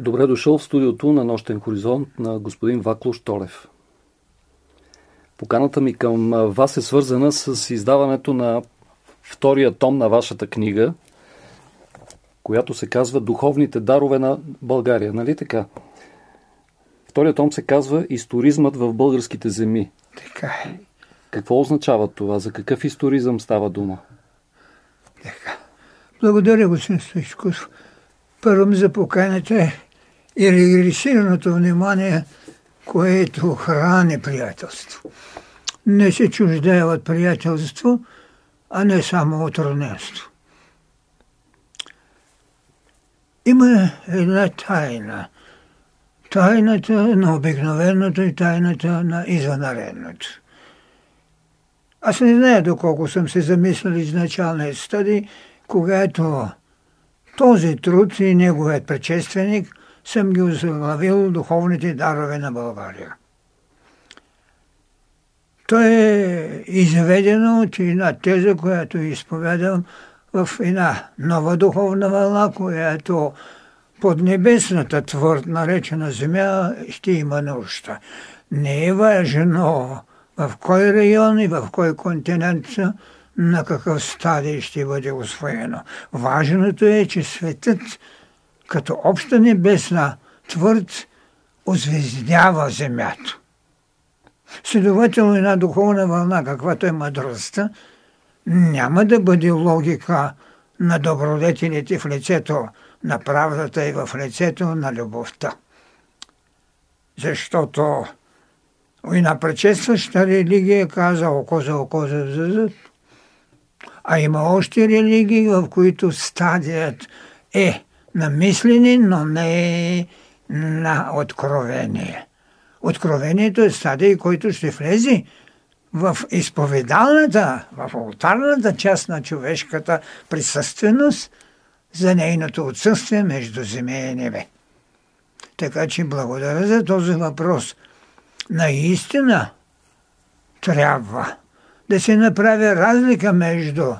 Добре дошъл в студиото на Нощен хоризонт на господин Вакло Штолев. Поканата ми към вас е свързана с издаването на втория том на вашата книга, която се казва Духовните дарове на България, нали така? Вторият том се казва Историзмът в българските земи. Така е. Какво означава това? За какъв историзъм става дума? Така. Благодаря, господин Стоичков. Първо ми за поканата и регресираното внимание, което храни приятелство. Не се чуждае от приятелство, а не само от равенство. Има една тайна. Тайната на обикновеното и тайната на извънредното. Аз не знае доколко съм се замислил изначалния стади, когато този труд и неговият предшественик съм ги озаглавил духовните дарове на България. То е изведено от една теза, която изповядам в една нова духовна вълна, която под небесната твърд, наречена земя, ще има нужда. Не е важно в кой район и в кой континент на какъв стадий ще бъде освоено. Важното е, че светът като обща небесна твърд озвездява земята. Следователно една духовна вълна, каквато е мъдростта, няма да бъде логика на добродетелите в лицето на правдата и в лицето на любовта. Защото една предшестваща религия каза око за око за зъд, а има още религии, в които стадият е на мислене, но не на откровение. Откровението е стадий, който ще влезе в изповедалната, в алтарната част на човешката присъственост за нейното отсъствие между земя и небе. Така че благодаря за този въпрос. Наистина трябва да се направи разлика между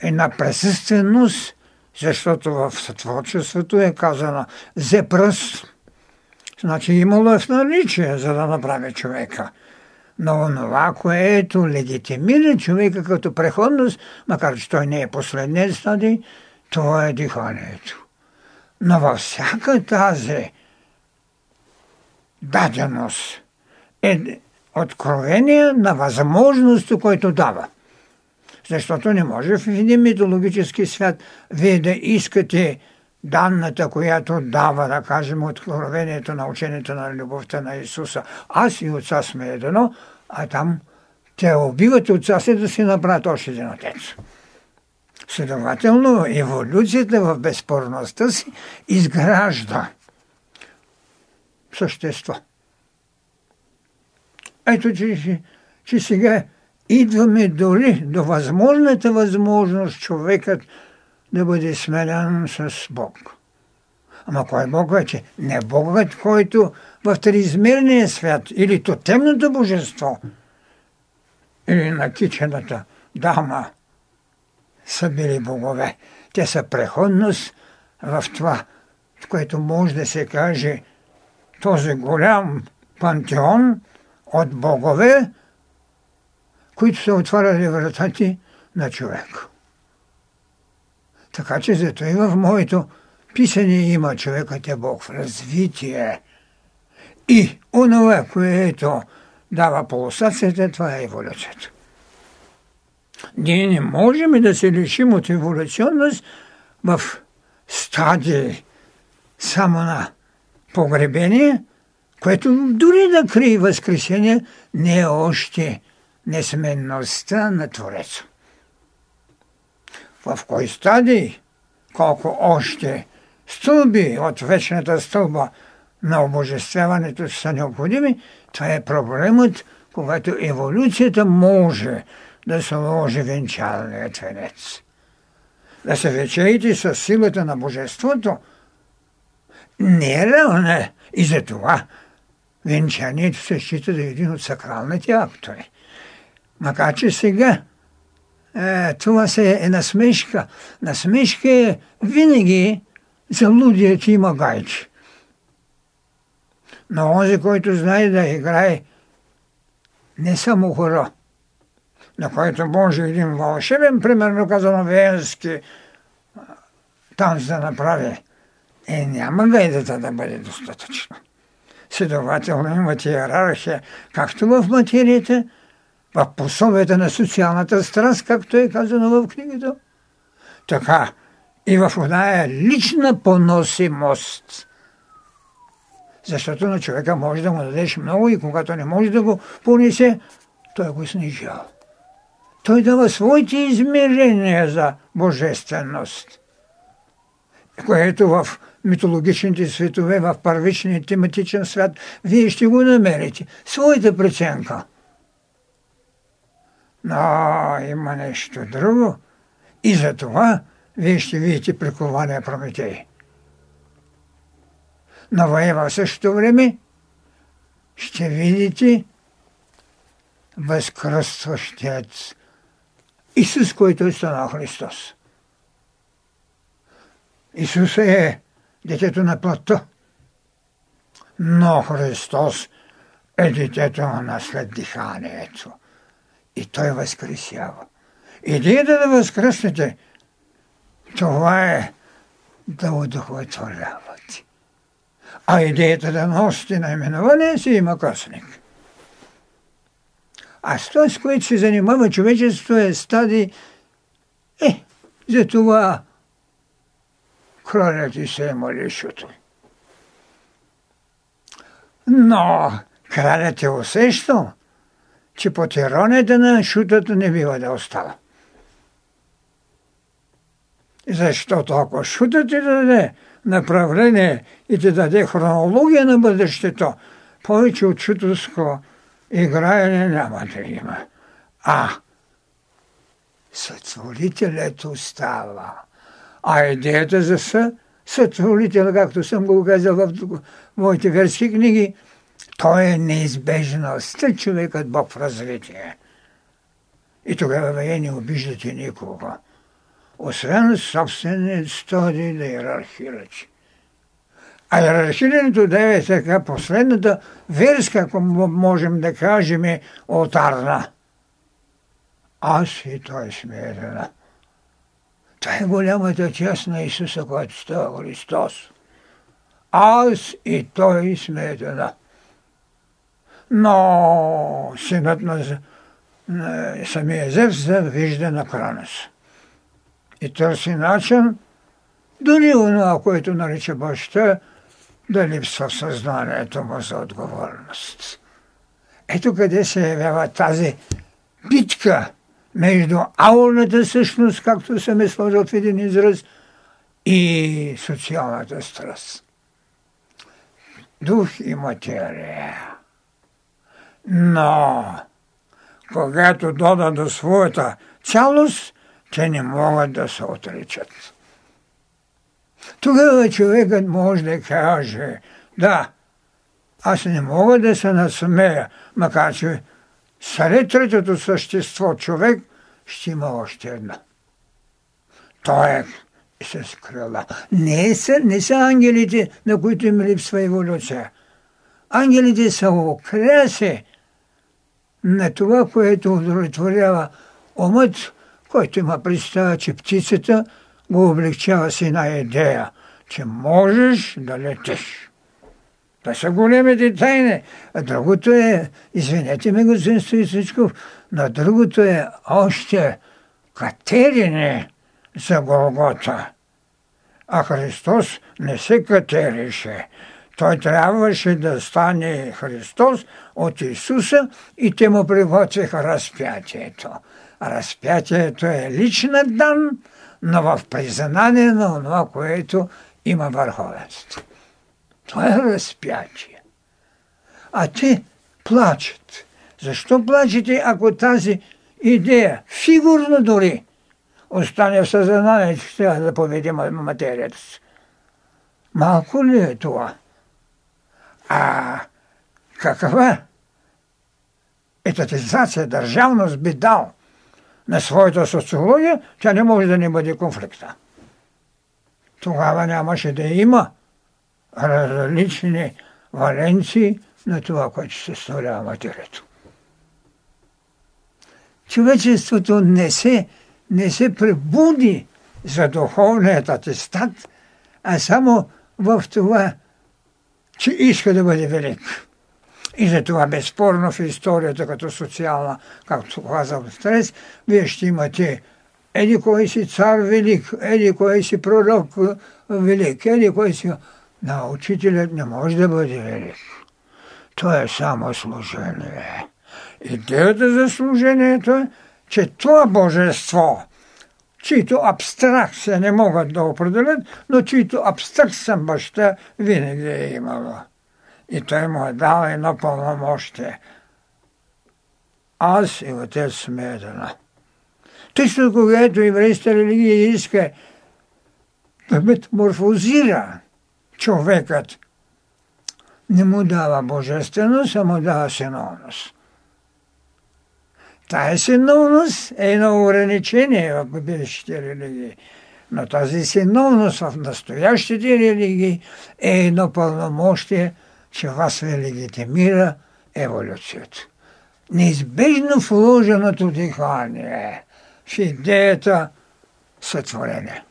една присъственост, защото в сътворчеството е казано за пръст. Значи имало е в наличие, за да направи човека. Но онова, което легитимира човека като преходност, макар че той не е последният стадий, това е диханието. Но във всяка тази даденост е откровение на възможност, който дава. Защото не може в един митологически свят вие да искате данната, която дава, да кажем, откровението на учението на любовта на Исуса. Аз и отца сме едно, а там те убиват отца си да си направят още един отец. Следователно, еволюцията в безспорността си изгражда същество. Ето, че, че сега идваме дори до възможната възможност човекът да бъде сменен с Бог. Ама кой е Бог вече? Не Богът, който в триизмерния свят или то темното божество или на кичената дама са били богове. Те са преходност в това, което може да се каже този голям пантеон от богове, които са отваряли вратати на човек. Така че зато и в моето писане има човекът е Бог в развитие. И онова, което дава пулсацията, това е еволюцията. Ние не можем да се лишим от еволюционност в стадии само на погребение, което дори да крие възкресение, не е още несменността на Твореца. В кой стадий, колко още стълби от вечната стълба на обожествяването са необходими, това е проблемът, когато еволюцията може да сложи венчалният венец. Да се вечеете с силата на Божеството не е равна и за това венчанието се счита е един от сакралните актове. Макар че сега е, това се е насмешка. Насмешка е винаги за лудият има гайче. Но онзи, който знае да играе не само хора, на който може един вълшебен, примерно казано венски танц да направи, е, няма гайдата да бъде достатъчно. Следователно имате иерархия, както в материята, в пособията на социалната страст, както е казано в книгата, така и в оная лична поносимост. Защото на човека може да му дадеш много и когато не може да го понесе, той го снижава. Той дава своите измерения за божественост, което в митологичните светове, в първичния тематичен свят, вие ще го намерите. Своята преценка. Но има нещо друго. И за това вие ще видите прикования Прометей. Но в същото време ще видите възкръстващият Исус, който е станал Христос. Исус е детето на плътта, но Христос е детето на след диханието. И Той възкресява. Идеята да възкръснете, това е да удовлетворявате. А идеята да носите наименование си има късник. А с това, с което се занимава човечеството е стади, е, за това кралят и се е молишото. Но кралят е усещал, че под иронията на шутата не бива да остава. Защото ако шутът ти даде направление и ти даде хронология на бъдещето, повече от шутовско играене няма да има. А сътворителят остава. А идеята за съ, сътворител, както съм го казал в моите верски книги, той е неизбежността човекът Бог в развитие. И тогава вие не обиждате никого. Освен собственият стадий да иерархирате. А иерархирането да е така последната верска, ако можем да кажем, е отарна. Аз и той сме една. Това е голямата част на Исуса, който става Христос. Аз и той сме една. Но синът на, на самия Зевс вижда на Кранос. И търси начин, дори онова, което нарича баща, да липсва съзнанието му за отговорност. Ето къде се явява тази битка между аурната същност, както съм е сложил в един израз, и социалната страст. Дух и материя. Но, когато дода до своята цялост, те не могат да се отричат. Тогава човекът може да каже, да, аз не мога да се насмея, макар че сред третото същество човек ще има още една. Той е с крила. Не са, не са ангелите, на които им липсва еволюция. Ангелите са окраси на това, което удовлетворява умът, който има представа, че птицата го облегчава с една идея, че можеш да летиш. Това са големите тайни. А другото е, извинете ме, господин Стоицичков, но другото е още катерине за Голгота. А Христос не се катерише. Той трябваше да стане Христос от Исуса и те му приготвиха разпятието. Разпятието е лична дан, но в признание на това, което има върховенство. Това е разпятие. А те плачат. Защо плачете, ако тази идея, фигурно дори, остане в съзнанието, че трябва да поведем материята си? Малко ли е това? А каква етатизация, държавност би дал на своята социология, тя не може да не бъде конфликта. Тогава нямаше да има различни валенции на това, което съставлява материето. Човечеството не се, не се пребуди за духовният атестат, а само в това, че иска да бъде велик. И за това безспорно в историята като социална, както казал Стрес, вие ще имате еди кой си цар велик, еди кой си пророк велик, еди кой си... На учителят не може да бъде велик. То е само служение. Идеята за служението е, че това божество, чието абстракция не могат да определят, но чието абстракция баща винаги е имало. И той му е дал едно пълномощие. Аз и отец сме едно. Точно когато еврейската религия иска да метаморфозира човекът, не му дава божественост, а му дава синовност. Тая синовност е едно ограничение в бъдещите религии. Но тази синовност в настоящите религии е едно пълномощие, че вас ви легитимира еволюцията. Неизбежно вложеното дихание в идеята сътворение.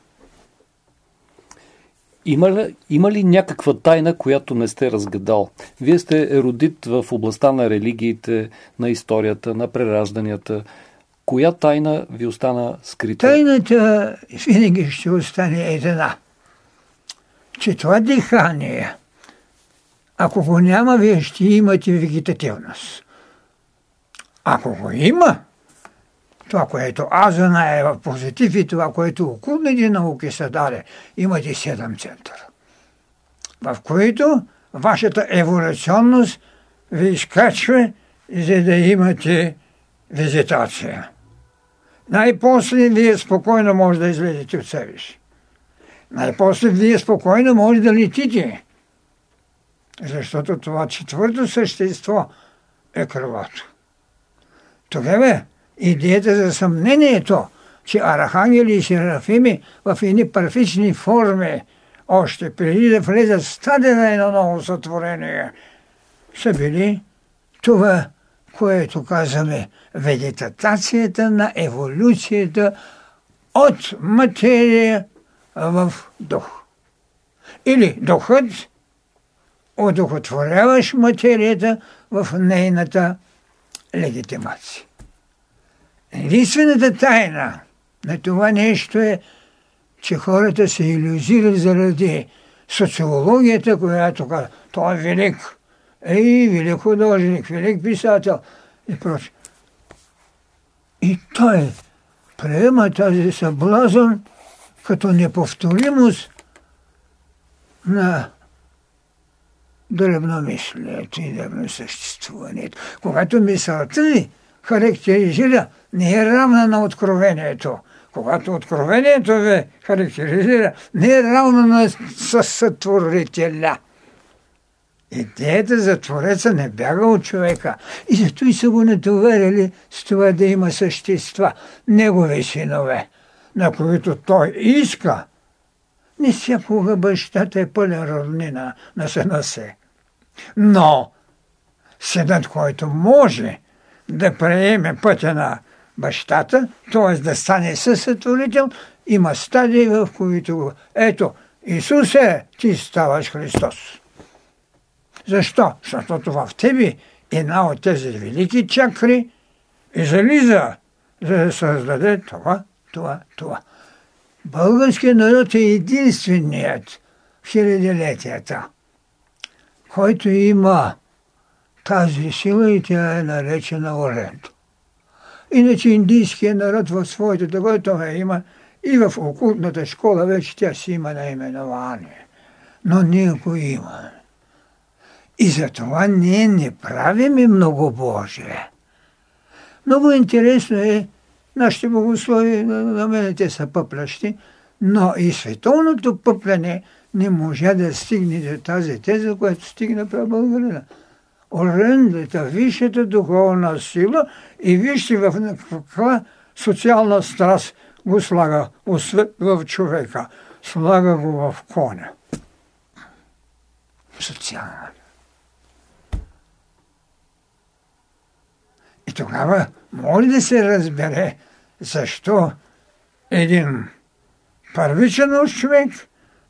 Има има ли някаква тайна, която не сте разгадал? Вие сте еродит в областта на религиите, на историята, на преражданията. Коя тайна ви остана скрита? Тайната винаги ще остане една. Че това дихание, ако го няма, вие ще имате вегетативност. Ако го има, това, което аз знае в позитив и това, което окулните науки са дали, имате седем центъра, в които вашата еволюционност ви изкачва, за да имате визитация. Най-после вие спокойно може да излезете от себе си. Най-после вие спокойно може да летите. Защото това четвърто същество е крилото. Тогава идеята за съмнението, че архангели и серафими в едни парфични форми, още преди да влезат в стадия на едно ново сътворение, са били това, което казваме вегетацията на еволюцията от материя в дух. Или духът одухотворяваш материята в нейната легитимация. Единствената тайна на това нещо е, че хората се иллюзират заради социологията, която казва, той е велик, ей, велик художник, велик писател и прочее. И той приема тази съблазън като неповторимост на дребномислието и дребносъществуването. Когато мисълта ви характеризира не е равна на откровението. Когато откровението ви характеризира, не е равна на сътворителя. Идеята за Твореца не бяга от човека. И зато и са го натоварили с това да има същества, негови синове, на които той иска. Не всякога бащата е пълен роднина на сина си. Но синът, който може да приеме пътя на бащата, т.е. да стане съсътворител, има стадии, в които го... Ето, Исусе, ти ставаш Христос. Защо? Защото в тебе една от тези велики чакри излиза, за да създаде това, това, това. Българският народ е единственият в хилядилетията, който има тази сила и тя е наречена Оренто. Иначе индийският народ в своето такова това има и в окултната школа вече тя си има наименование. Но ние го имаме. И затова ние не правиме много Божие. Много интересно е, нашите богослови, на мен те са пъплящи, но и световното пъпляне не може да стигне до тази теза, която стигна прав българина орендата, висшата духовна сила и вижте в каква социална страст го слага в човека, слага го в коня. Социална. И тогава може да се разбере защо един първичен човек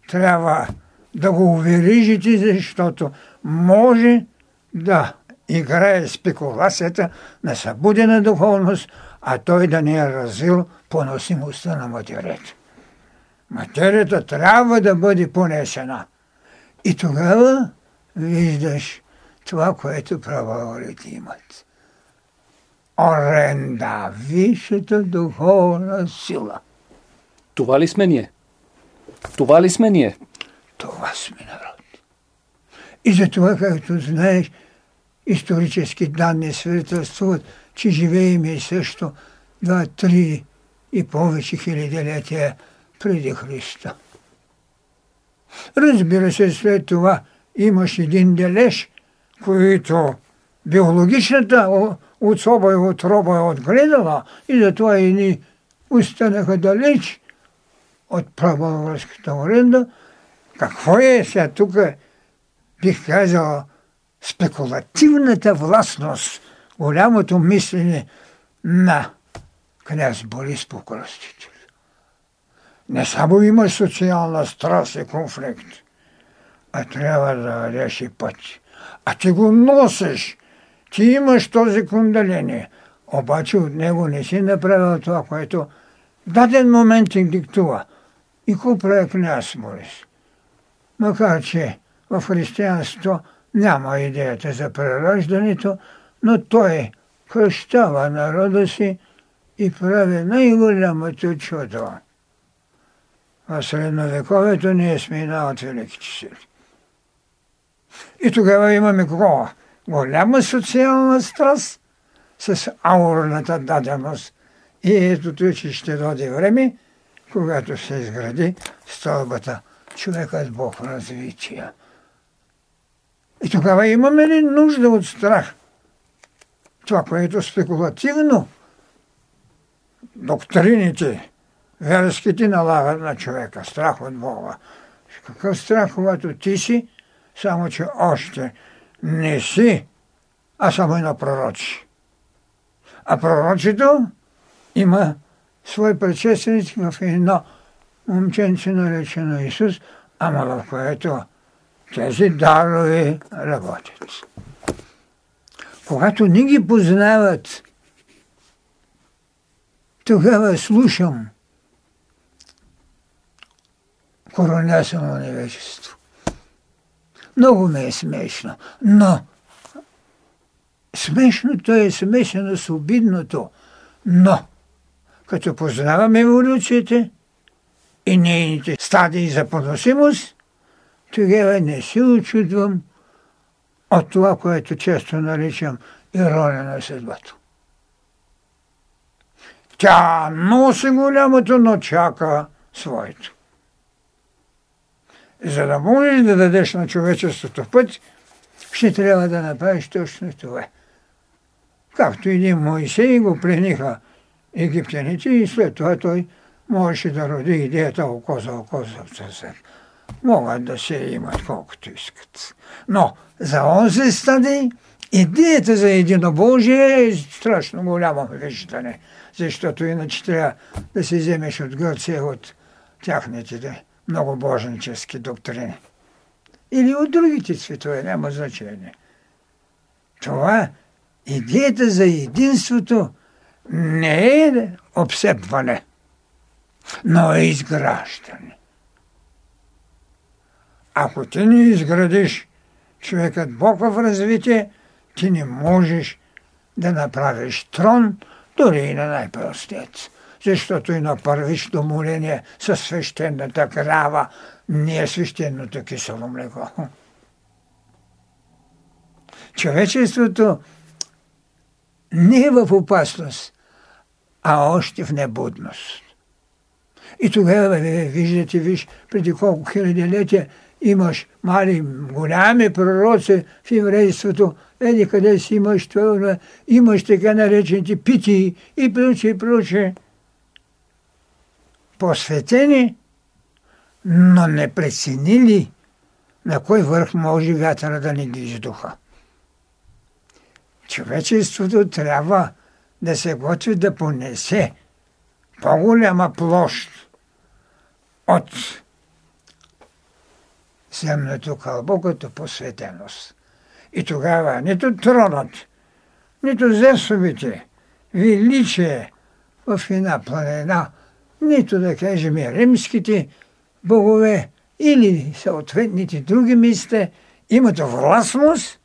трябва да го уверижите, защото може да играе спекулацията на събудена духовност, а той да не е развил поносимостта на материята. Материята трябва да бъде понесена. И тогава виждаш това, което правоорите имат. Оренда, висшата духовна сила. Това ли сме ние? Това ли сме ние? Това сме народ. И за това, както знаеш, исторически данни свидетелствуват, че живеем и също два, три и повече хилядилетия преди Христа. Разбира се, след това имаш един дележ, който биологичната отсоба и отроба е отгледала и затова и ни останаха далеч от правовръзката оренда. Какво е сега тук, бих казал, спекулативната властност, голямото мислене на княз Борис Покръстител. Не само има социална страст и конфликт, а трябва да реши път. А ти го носиш. Ти имаш този кундаление. Обаче от него не си направил това, което в даден момент ти диктува. И какво прави княз Борис? Макар, че в християнството няма идеята за прераждането, но той кръщава народа си и прави най-голямото чудо. В средновековето ние сме една от великите сили. И тогава имаме кого? Голяма социална страст с аурната даденост. И ето че ще доди време, когато се изгради стълбата човекът Бог развития. И тогава имаме ли нужда от страх? Това, което спекулативно доктрините, верските налагат на човека. Страх от Бога. Какъв страх, когато ти си, само че още не си, а само на пророчи. А пророчето има свой предшественик в едно момченце наречено Исус, ама в което тези дарове работят. Когато ни ги познават, тогава слушам коронясано невежество. Много ме е смешно, но смешното е смешано с обидното, но като познавам еволюцията и нейните стадии за поносимост, тогава не се очудвам от това, което често наричам ирония на съдбата. Тя носи голямото, но чака своето. За да можеш да дадеш на човечеството път, ще трябва да направиш точно това. Както един Моисей го плениха египтяните и след това той можеше да роди идеята око за око за съвсем могат да се имат колкото искат. Но за онзи стадий идеята за единобожие е страшно голямо виждане, защото иначе трябва да се вземеш от Гърция от тяхните много божнически доктрини. Или от другите цветове, няма значение. Това идеята за единството не е обсепване, но е изграждане. Ако ти не изградиш човекът Бог в развитие, ти не можеш да направиш трон дори и на най-простец. Защото и на първично моление със свещената крава не е свещеното кисело млеко. Човечеството не е в опасност, а още в небудност. И тогава, виждате, виж, преди колко хилядилетия имаш мали, голями пророци в еврейството, еди къде си имаш това, имаш така наречените пити и прочее, и прочее. посветени, но не преценили на кой върх може вятъра да ни движи духа. Човечеството трябва да се готви да понесе по-голяма площ от земното кълбо като посветеност. И тогава нито тронът, нито зесовите величие в една планина, нито да кажем римските богове или съответните други мисте имат властност,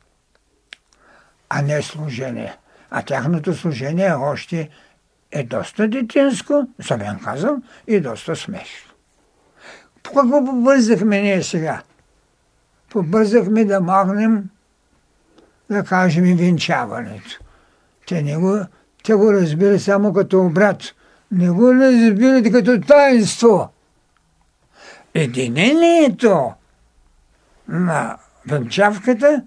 а не служение. А тяхното служение още е доста детинско, съм казал, и доста смешно. Какво побързахме ние сега? Побързахме да махнем, да кажем, и венчаването. Те, не го, те го разбира само като обрат. Не го разбират като таинство. Единението на венчавката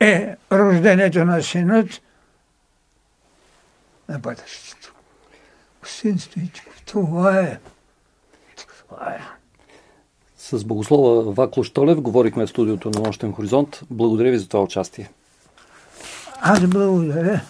е рождението на синът на бъдещето. Син Стоичков, това е. Това е. С Богослова Вакло Штолев говорихме в студиото на Нощен хоризонт. Благодаря ви за това участие. Аз благодаря.